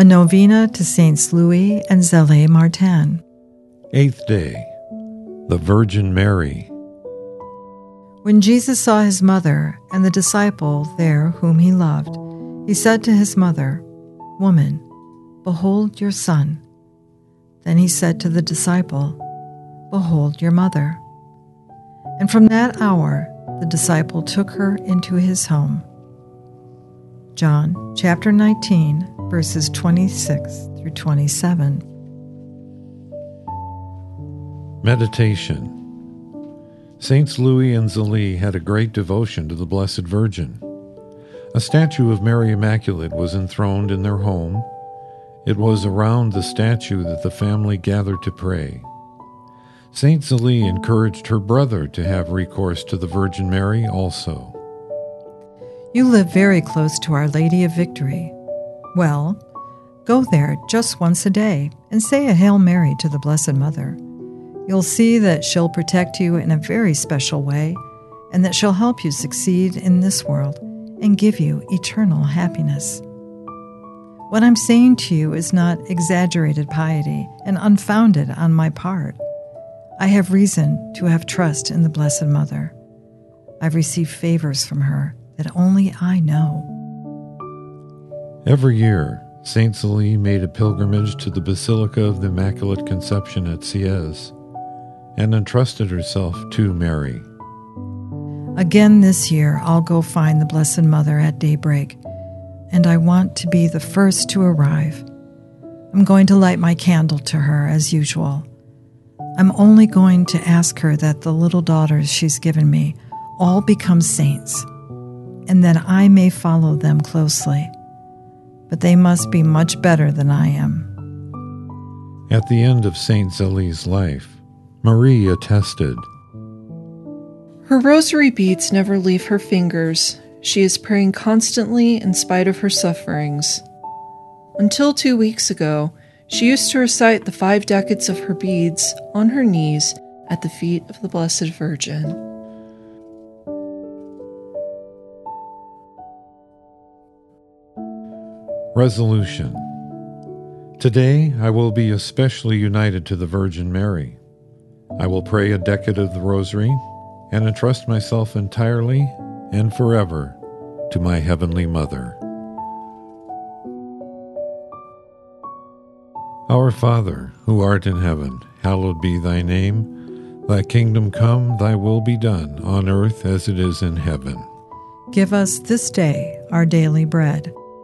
A novena to Saints Louis and Zélie Martin. Eighth day, the Virgin Mary. When Jesus saw his mother and the disciple there whom he loved, he said to his mother, Woman, behold your son. Then he said to the disciple, Behold your mother. And from that hour the disciple took her into his home. John chapter 19, verses 26 through 27. Meditation Saints Louis and Zélie had a great devotion to the Blessed Virgin. A statue of Mary Immaculate was enthroned in their home. It was around the statue that the family gathered to pray. Saint Zélie encouraged her brother to have recourse to the Virgin Mary also. You live very close to Our Lady of Victory. Well, go there just once a day and say a Hail Mary to the Blessed Mother. You'll see that she'll protect you in a very special way and that she'll help you succeed in this world and give you eternal happiness. What I'm saying to you is not exaggerated piety and unfounded on my part. I have reason to have trust in the Blessed Mother. I've received favors from her that only I know. Every year, Saint Zélie made a pilgrimage to the Basilica of the Immaculate Conception at Séez and entrusted herself to Mary. Again this year, I'll go find the Blessed Mother at daybreak, and I want to be the first to arrive. I'm going to light my candle to her as usual. I'm only going to ask her that the little daughters she's given me all become saints, and that I may follow them closely. But they must be much better than I am. At the end of Saint Zélie's life, Marie attested Her rosary beads never leave her fingers. She is praying constantly in spite of her sufferings. Until two weeks ago, she used to recite the five decades of her beads on her knees at the feet of the Blessed Virgin. Resolution Today I will be especially united to the Virgin Mary. I will pray a decade of the Rosary and entrust myself entirely and forever to my Heavenly Mother. Our Father, who art in heaven, hallowed be thy name. Thy kingdom come, thy will be done, on earth as it is in heaven. Give us this day our daily bread,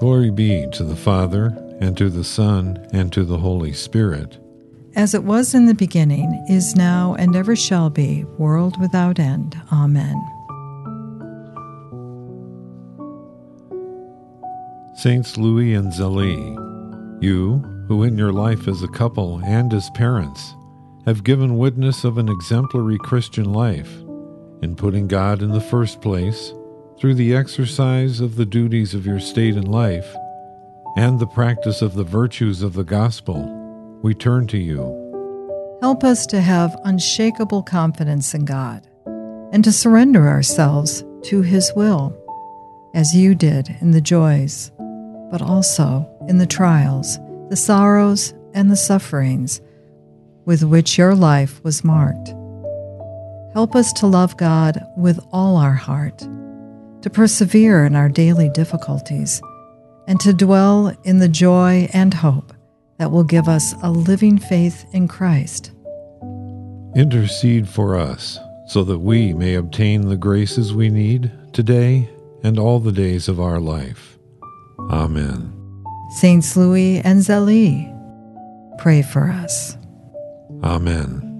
Glory be to the Father, and to the Son, and to the Holy Spirit as it was in the beginning, is now, and ever shall be, world without end. Amen. Saints Louis and Zélie, you, who in your life as a couple and as parents have given witness of an exemplary Christian life in putting God in the first place through the exercise of the duties of your state in life and the practice of the virtues of the gospel we turn to you. Help us to have unshakable confidence in God and to surrender ourselves to His will, as you did in the joys, but also in the trials, the sorrows, and the sufferings with which your life was marked. Help us to love God with all our heart, to persevere in our daily difficulties, and to dwell in the joy and hope that will give us a living faith in Christ. Intercede for us so that we may obtain the graces we need today and all the days of our life. Amen. Saints Louis and Zélie, pray for us. Amen.